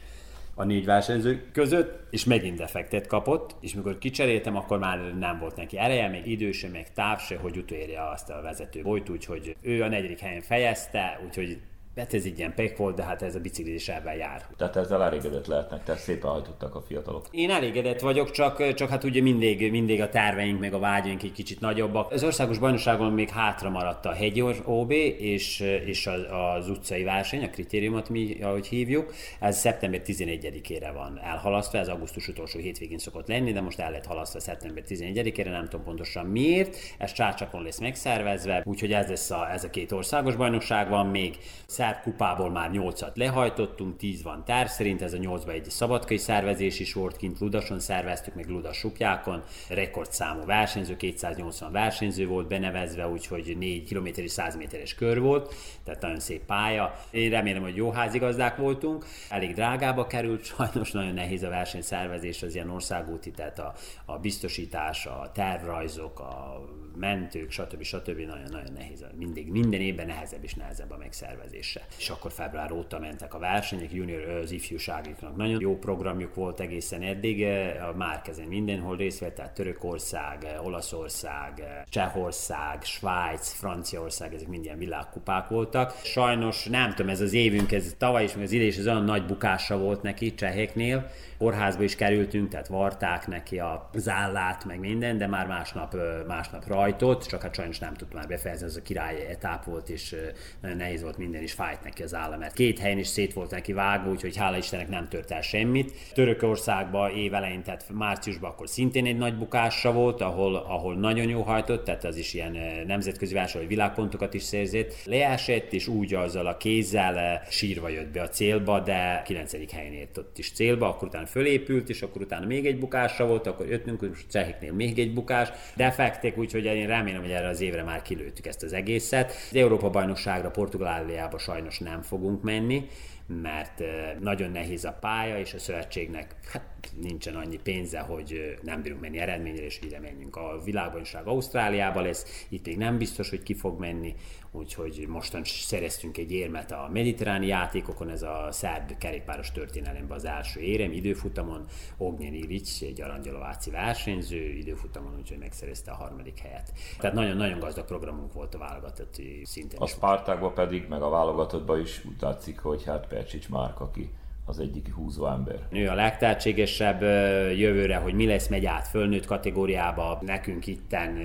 a négy versenyző között, és megint defektet kapott, és mikor kicseréltem, akkor már nem volt neki ereje, még idő sem, még táv se, hogy utolérje azt a vezető bolyt, úgyhogy ő a negyedik helyen fejezte, úgyhogy Hát ez egy ilyen pek volt, de hát ez a biciklizés ebben jár. Tehát ezzel elégedett lehetnek, tehát szépen hajtottak a fiatalok. Én elégedett vagyok, csak, csak hát ugye mindig, mindig a terveink, meg a vágyaink egy kicsit nagyobbak. Az országos bajnokságon még hátra maradt a hegyi OB és, és az, az utcai verseny, a kritériumot mi, ahogy hívjuk. Ez szeptember 11-ére van elhalasztva, ez augusztus utolsó hétvégén szokott lenni, de most el lett halasztva szeptember 11-ére, nem tudom pontosan miért. Ez Csácsakon lesz megszervezve, úgyhogy ez lesz a, ez a két országos bajnokság van még szerb kupából már 8-at lehajtottunk, 10 van terv szerint, ez a 8 egy szabadkai is volt, kint Ludason szerveztük, meg Ludas supjákon, rekordszámú versenyző, 280 versenyző volt benevezve, úgyhogy 4 km és 100 méteres kör volt, tehát nagyon szép pálya. Én remélem, hogy jó házigazdák voltunk, elég drágába került, sajnos nagyon nehéz a versenyszervezés, az ilyen országúti, tehát a, a biztosítás, a tervrajzok, a mentők, stb. stb. nagyon-nagyon nehéz. Mindig, minden évben nehezebb és nehezebb a megszervezése. És akkor február óta mentek a versenyek, junior az ifjúságiknak nagyon jó programjuk volt egészen eddig, a Márkezen mindenhol részt vett, tehát Törökország, Olaszország, Csehország, Svájc, Franciaország, ezek mind ilyen világkupák voltak. Sajnos nem tudom, ez az évünk, ez tavaly is, meg az idés, is ez olyan nagy bukása volt neki cseheknél, kórházba is kerültünk, tehát varták neki a zállát, meg minden, de már másnap, másnap rajtott, csak hát sajnos nem tudtam már befejezni, ez a király etáp volt, és nagyon nehéz volt minden is fájt neki az álla, mert két helyen is szét volt neki vágó, úgyhogy hála Istennek nem tört el semmit. Törökországban évelején, tehát márciusban akkor szintén egy nagy bukása volt, ahol, ahol nagyon jó hajtott, tehát az is ilyen nemzetközi verseny, hogy világpontokat is szerzett. Leesett, és úgy azzal a kézzel sírva jött be a célba, de 9. helyen ért ott is célba, akkor utána fölépült, és akkor utána még egy bukása volt, akkor jöttünk, most Csehiknél még egy bukás, defektek, úgyhogy én remélem, hogy erre az évre már kilőttük ezt az egészet. Az Európa bajnokságra Portugáliába sajnos nem fogunk menni, mert nagyon nehéz a pálya, és a szövetségnek hát, nincsen annyi pénze, hogy nem bírunk menni eredményre, és ide menjünk. A világbajnokság Ausztráliába lesz, itt még nem biztos, hogy ki fog menni, úgyhogy mostan szereztünk egy érmet a mediterráni játékokon, ez a szerb kerékpáros történelemben az első érem, időfutamon, Ognyen Ilic, egy arangyalováci versenyző, időfutamon, úgyhogy megszerezte a harmadik helyet. Tehát nagyon-nagyon gazdag programunk volt a válogatotti szinten. A Spartákban pedig, meg a válogatottban is úgy látszik, hogy hát Percsics Márk, aki az egyik húzó ember. Ő a legtehetségesebb jövőre, hogy mi lesz, megy át fölnőtt kategóriába. Nekünk itten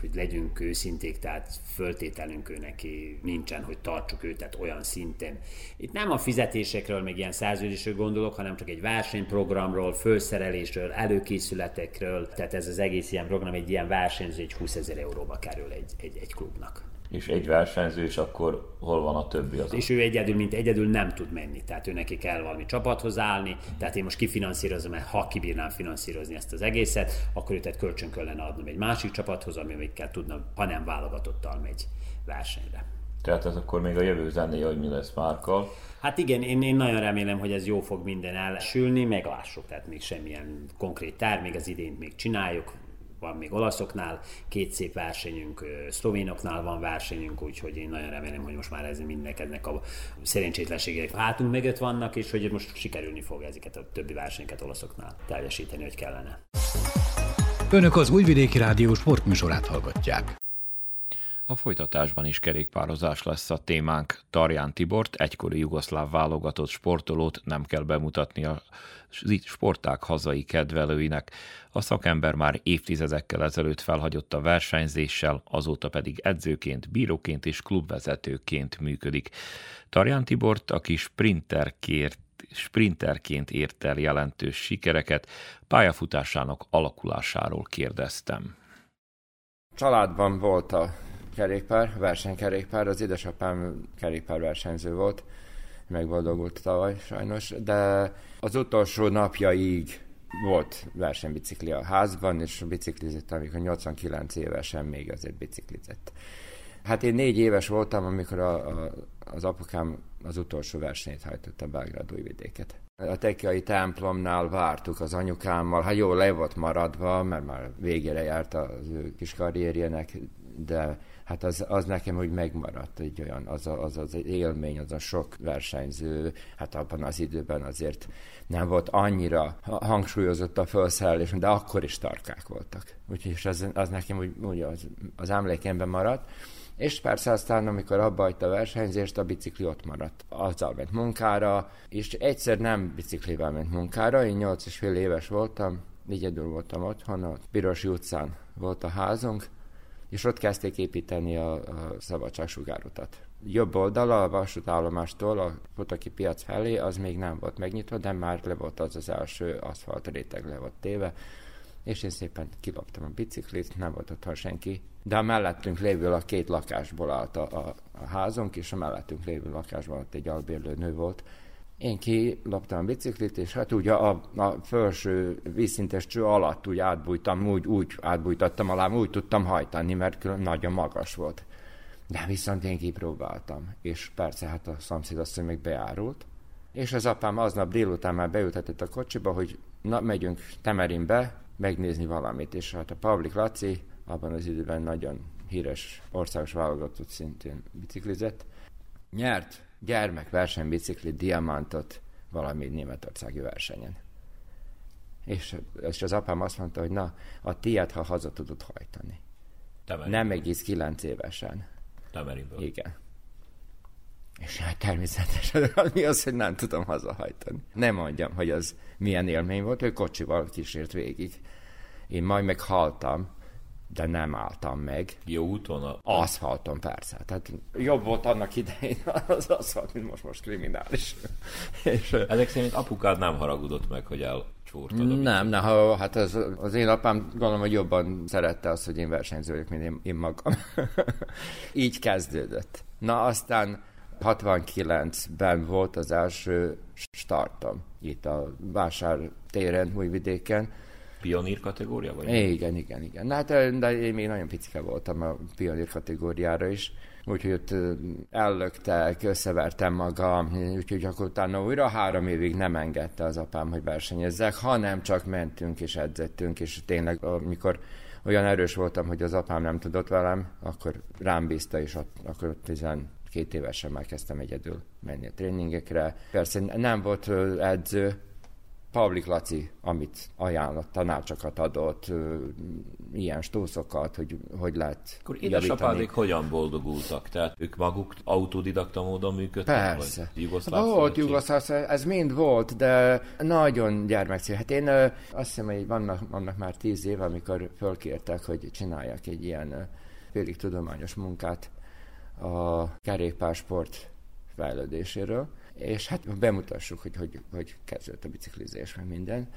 hogy legyünk őszinték, tehát föltételünk ő neki nincsen, hogy tartsuk őt, tehát olyan szinten. Itt nem a fizetésekről, meg ilyen szerződésről gondolok, hanem csak egy versenyprogramról, fölszerelésről, előkészületekről, tehát ez az egész ilyen program egy ilyen versenyző, egy 20 ezer euróba kerül egy, egy, egy klubnak és egy versenyző, és akkor hol van a többi az? És ő egyedül, mint egyedül nem tud menni, tehát ő neki kell valami csapathoz állni, tehát én most kifinanszírozom, mert ha kibírnám finanszírozni ezt az egészet, akkor őt egy kölcsön kellene adnom egy másik csapathoz, amikkel tudna, ha nem válogatottal megy versenyre. Tehát ez akkor még a jövő zenéje, hogy mi lesz Márkkal. Hát igen, én, én nagyon remélem, hogy ez jó fog minden elsülni, meglássuk, tehát még semmilyen konkrét tár, még az idén még csináljuk, van még olaszoknál, két szép versenyünk, szlovénoknál van versenyünk, úgyhogy én nagyon remélem, hogy most már ez mindenkednek a szerencsétlenségek hátunk mögött vannak, és hogy most sikerülni fog ezeket a többi versenyeket olaszoknál teljesíteni, hogy kellene. Önök az Újvidéki Rádió sportműsorát hallgatják. A folytatásban is kerékpározás lesz a témánk. Tarján Tibort, egykori jugoszláv válogatott sportolót nem kell bemutatni a sporták hazai kedvelőinek. A szakember már évtizedekkel ezelőtt felhagyott a versenyzéssel, azóta pedig edzőként, bíróként és klubvezetőként működik. Tarján Tibort, aki sprinterkért sprinterként ért el jelentős sikereket, pályafutásának alakulásáról kérdeztem. Családban volt a kerékpár, versenykerékpár, az édesapám kerékpárversenyző volt, megboldogult tavaly sajnos, de az utolsó napjaig volt versenybicikli a házban, és biciklizett, amikor 89 évesen még azért biciklizett. Hát én négy éves voltam, amikor a, a, az apukám az utolsó versenyt hajtotta Belgrád újvidéket. A tekiai templomnál vártuk az anyukámmal, hát jó, le volt maradva, mert már végére járt az ő kis karrierjének, de hát az, az nekem úgy megmaradt egy olyan, az, a, az az élmény, az a sok versenyző, hát abban az időben azért nem volt annyira hangsúlyozott a felszerelés, de akkor is tarkák voltak. Úgyhogy az, az nekem úgy, úgy az, az emlékemben maradt. És persze aztán, amikor abba hagyta a versenyzést, a bicikli ott maradt. Azzal ment munkára, és egyszer nem biciklivel ment munkára, én nyolc és fél éves voltam, egyedül voltam otthon, a Pirosi utcán volt a házunk, és ott kezdték építeni a, a szabadságsugárútat. Jobb oldala a vasútállomástól a Potaki piac felé az még nem volt megnyitva, de már le volt az az első aszfalt réteg le volt téve, és én szépen kiloptam a biciklit, nem volt otthon senki, de a mellettünk lévő a két lakásból állt a, a, a házunk, és a mellettünk lévő lakásban ott egy albérlő nő volt, én kiloptam a biciklit, és hát ugye a, a felső vízszintes cső alatt úgy átbújtam, úgy, úgy átbújtattam alá, úgy tudtam hajtani, mert nagyon magas volt. De viszont én kipróbáltam, és persze hát a szomszéd azt még beárult, és az apám aznap délután már beültetett a kocsiba, hogy na, megyünk Temerinbe megnézni valamit, és hát a Pavlik Laci abban az időben nagyon híres országos válogatott szintén biciklizett, nyert gyermek versenybicikli diamantot valami németországi versenyen. És, és az apám azt mondta, hogy na, a tiéd, ha haza tudod hajtani. Temeriből. Nem egész kilenc évesen. Temeriből. Igen. És hát természetesen mi az, hogy nem tudom hazahajtani. Nem mondjam, hogy az milyen élmény volt, hogy kocsival kísért végig. Én majd meghaltam, de nem álltam meg. Jó úton? A... Aszfalton, persze. Tehát jobb volt annak idején az aszfalt, mint most most kriminális. És, Ezek szerint apukád nem haragudott meg, hogy el csúrtad? Nem, nem, ha, hát az, az én apám gondolom, hogy jobban szerette azt, hogy én versenyző vagyok, mint én, én magam. Így kezdődött. Na aztán 69-ben volt az első startom itt a vásár téren, Újvidéken. Pionír kategória vagy? Igen, igen, igen. Na, hát, de én még nagyon picike voltam a pionír kategóriára is úgyhogy ott ellöktek, összevertem magam, úgyhogy akkor utána újra három évig nem engedte az apám, hogy versenyezzek, hanem csak mentünk és edzettünk, és tényleg amikor olyan erős voltam, hogy az apám nem tudott velem, akkor rám bízta, és ott, akkor 12 évesen már kezdtem egyedül menni a tréningekre. Persze nem volt edző, Pavlik Laci, amit ajánlott, tanácsokat adott, ilyen stószokat, hogy hogy lehet Akkor édesapádék hogyan boldogultak? Tehát ők maguk autodidakta módon működtek? Persze. Vagy Jugoszláv volt Jugoszláv, ez mind volt, de nagyon gyermekcél. Hát én azt hiszem, hogy vannak, vannak már tíz év, amikor fölkértek, hogy csináljak egy ilyen félig tudományos munkát a kerékpársport fejlődéséről és hát bemutassuk, hogy hogy, hogy kezdődött a biciklizés, meg minden.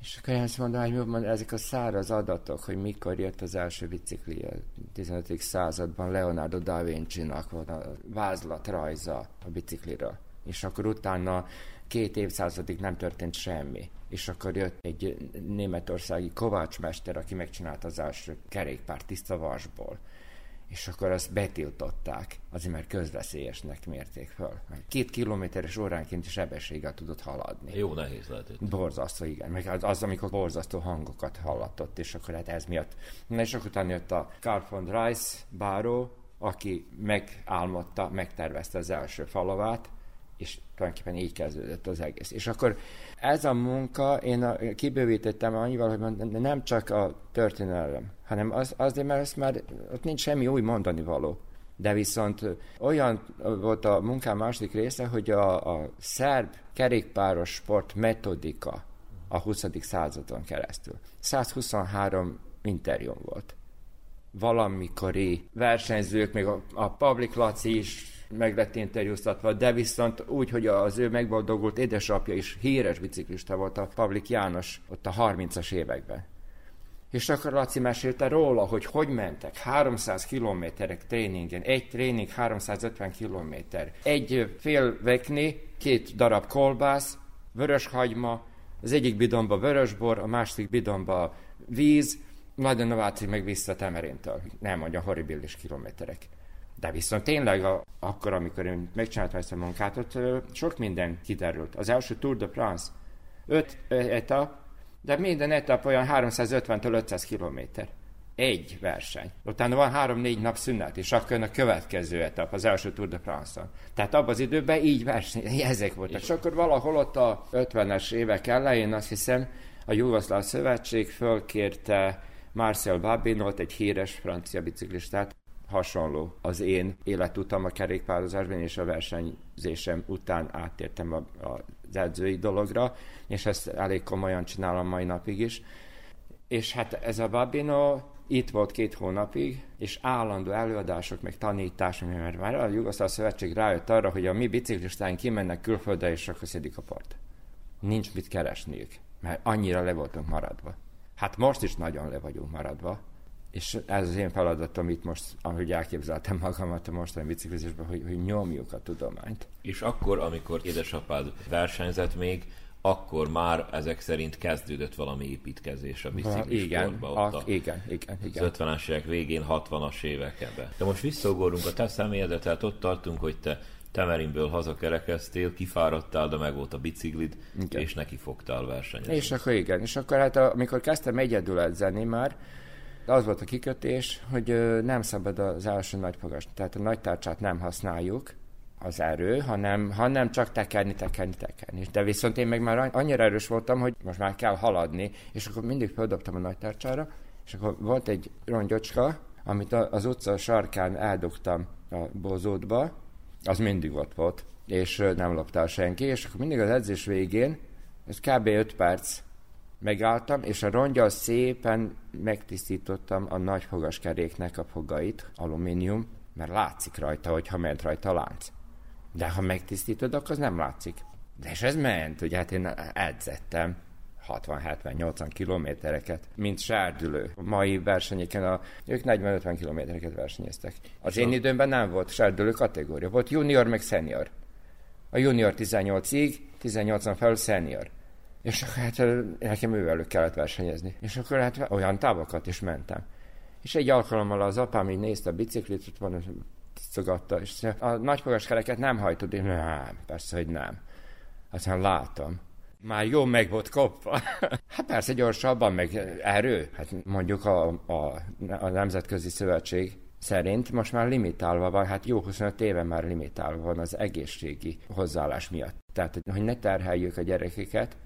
És akkor azt mondom, hogy mondom, ezek a száraz adatok, hogy mikor jött az első bicikli a 15. században Leonardo da Vinci-nak van a vázlat rajza a bicikliről. És akkor utána két évszázadig nem történt semmi. És akkor jött egy németországi kovácsmester, aki megcsinálta az első kerékpár tiszta vasból és akkor azt betiltották, azért mert közveszélyesnek mérték föl. Két kilométeres óránként sebességgel tudott haladni. Jó, nehéz lehetett. Borzasztó, igen. Meg az, az, amikor borzasztó hangokat hallatott, és akkor hát ez miatt. Na és akkor utána jött a Carl von Reis báró, aki megálmodta, megtervezte az első falavát, és tulajdonképpen így kezdődött az egész. És akkor ez a munka, én a, kibővítettem annyival, hogy nem csak a történelem, hanem az, azért, mert ezt már ott nincs semmi új mondani való. De viszont olyan volt a munkám második része, hogy a, a szerb kerékpáros sport metodika a 20. századon keresztül. 123 interjúm volt. Valamikori versenyzők, még a, a Public Laci is meg lett interjúztatva, de viszont úgy, hogy az ő megboldogult édesapja is híres biciklista volt, a Pavlik János ott a 30-as években. És akkor Laci mesélte róla, hogy hogy mentek 300 kilométerek tréningen, egy tréning 350 kilométer, egy fél vekni, két darab kolbász, vörös hagyma, az egyik bidonba vörösbor, a másik bidonba víz, Nagy Nováci meg vissza Temerintől. Nem mondja, horribilis kilométerek. De viszont tényleg a, akkor, amikor én megcsináltam ezt a munkát, ott sok minden kiderült. Az első Tour de France, öt etap, de minden etap olyan 350-től 500 kilométer. Egy verseny. Utána van három-négy nap szünet, és akkor a következő etap, az első Tour de France-on. Tehát abban az időben így verseny, ezek voltak. És akkor valahol ott a 50-es évek elején azt hiszem, a Jugoszláv Szövetség fölkérte Marcel Babinot, egy híres francia biciklistát, hasonló az én életutam a kerékpározásban, és a versenyzésem után áttértem a, az edzői dologra, és ezt elég komolyan csinálom mai napig is. És hát ez a Babino itt volt két hónapig, és állandó előadások, meg tanítások, mert már a Jugoszláv Szövetség rájött arra, hogy a mi biciklistáink kimennek külföldre, és akkor szedik a part. Nincs mit keresniük, mert annyira le voltunk maradva. Hát most is nagyon le vagyunk maradva, és ez az én feladatom itt most, ahogy elképzeltem magamat a mostani biciklizésben, hogy, hogy nyomjuk a tudományt. És akkor, amikor édesapád versenyzett még, akkor már ezek szerint kezdődött valami építkezés a biciklisportba. Igen, a, igen, igen, igen. Az 50-es évek végén, 60-as években. De most visszaugorunk a te személyedet, tehát ott tartunk, hogy te Temerinből hazakerekeztél, kifáradtál, de meg volt a biciklid, igen. és neki fogtál versenyezni. És akkor igen, és akkor hát amikor kezdtem egyedül edzeni már, az volt a kikötés, hogy nem szabad az első nagypagast, tehát a nagy tárcsát nem használjuk, az erő, hanem, hanem csak tekerni, tekerni, tekerni. De viszont én meg már annyira erős voltam, hogy most már kell haladni, és akkor mindig földobtam a nagy tárcsára, és akkor volt egy rongyocska, amit az utca sarkán eldugtam a bozótba, az mindig ott volt, és nem loptál senki, és akkor mindig az edzés végén, ez kb. 5 perc Megálltam, és a rongyal szépen megtisztítottam a nagy fogaskeréknek a fogait, alumínium, mert látszik rajta, hogyha ment rajta a lánc. De ha megtisztítod, akkor az nem látszik. De és ez ment, ugye hát én edzettem 60-70-80 kilométereket, mint sárdülő. A mai versenyeken a, ők 40-50 kilométereket versenyeztek. Az én időmben nem volt sárdülő kategória, volt junior meg senior. A junior 18-ig, 18-an felül senior. És akkor hát nekem ővelük kellett versenyezni. És akkor hát olyan távokat is mentem. És egy alkalommal az apám így nézte a biciklit, ott van, tisztogatta, és a nagyfogaskereket nem hajtod, én nem, persze, hogy nem. Aztán látom. Már jó meg volt kopva. hát persze gyorsabban, meg erő. Hát mondjuk a, a, a Nemzetközi Szövetség szerint most már limitálva van, hát jó 25 éve már limitálva van az egészségi hozzáállás miatt. Tehát, hogy ne terheljük a gyerekeket,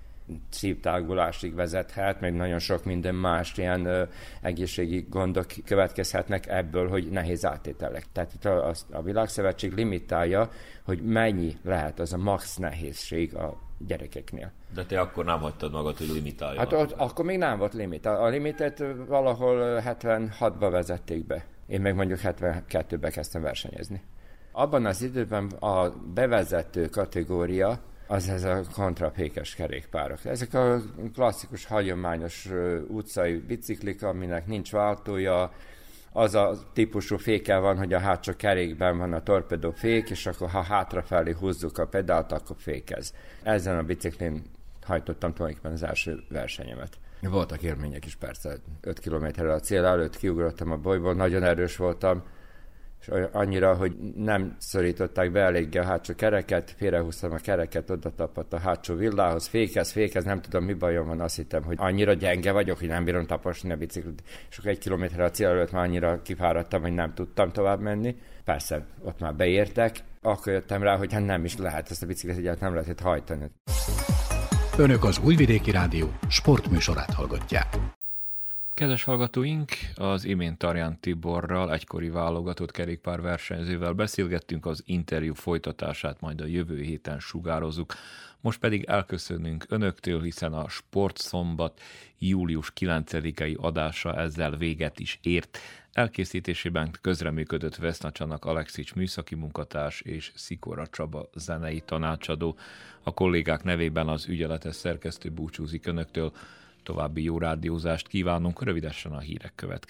szívtágulásig vezethet, meg nagyon sok minden más ilyen ö, egészségi gondok következhetnek ebből, hogy nehéz átételek. Tehát itt a, a, a Világszövetség limitálja, hogy mennyi lehet az a max nehézség a gyerekeknél. De te akkor nem hagytad magad, hogy limitálja. Hát ott, akkor még nem volt limit. A, a limitet valahol 76-ba vezették be. Én meg mondjuk 72-be kezdtem versenyezni. Abban az időben a bevezető kategória az ez a kontrapékes kerékpárok. Ezek a klasszikus, hagyományos utcai biciklik, aminek nincs váltója, az a típusú féke van, hogy a hátsó kerékben van a torpedó fék, és akkor ha hátrafelé húzzuk a pedált, akkor fékez. Ezen a biciklin hajtottam tulajdonképpen az első versenyemet. Voltak élmények is persze, 5 kilométerre a cél előtt kiugrottam a bolyból, nagyon erős voltam, és annyira, hogy nem szorították be eléggé a hátsó kereket, félrehúztam a kereket, oda tapadt a hátsó villához, fékez, fékez, nem tudom mi bajom van, azt hittem, hogy annyira gyenge vagyok, hogy nem bírom taposni a biciklit, és egy kilométerre a cél előtt már annyira kifáradtam, hogy nem tudtam tovább menni. Persze, ott már beértek, akkor jöttem rá, hogy hát nem is lehet ezt a biciklit egyáltalán nem lehet hajtani. Önök az Újvidéki Rádió sportműsorát hallgatják. Kedves hallgatóink, az imént Tarján Tiborral, egykori válogatott kerékpár versenyzővel beszélgettünk, az interjú folytatását majd a jövő héten sugározzuk. Most pedig elköszönünk önöktől, hiszen a Sportszombat július 9-i adása ezzel véget is ért. Elkészítésében közreműködött Vesznacsanak Alexics műszaki munkatárs és Szikora Csaba zenei tanácsadó. A kollégák nevében az ügyeletes szerkesztő búcsúzik önöktől. További jó rádiózást kívánunk, rövidesen a hírek következnek.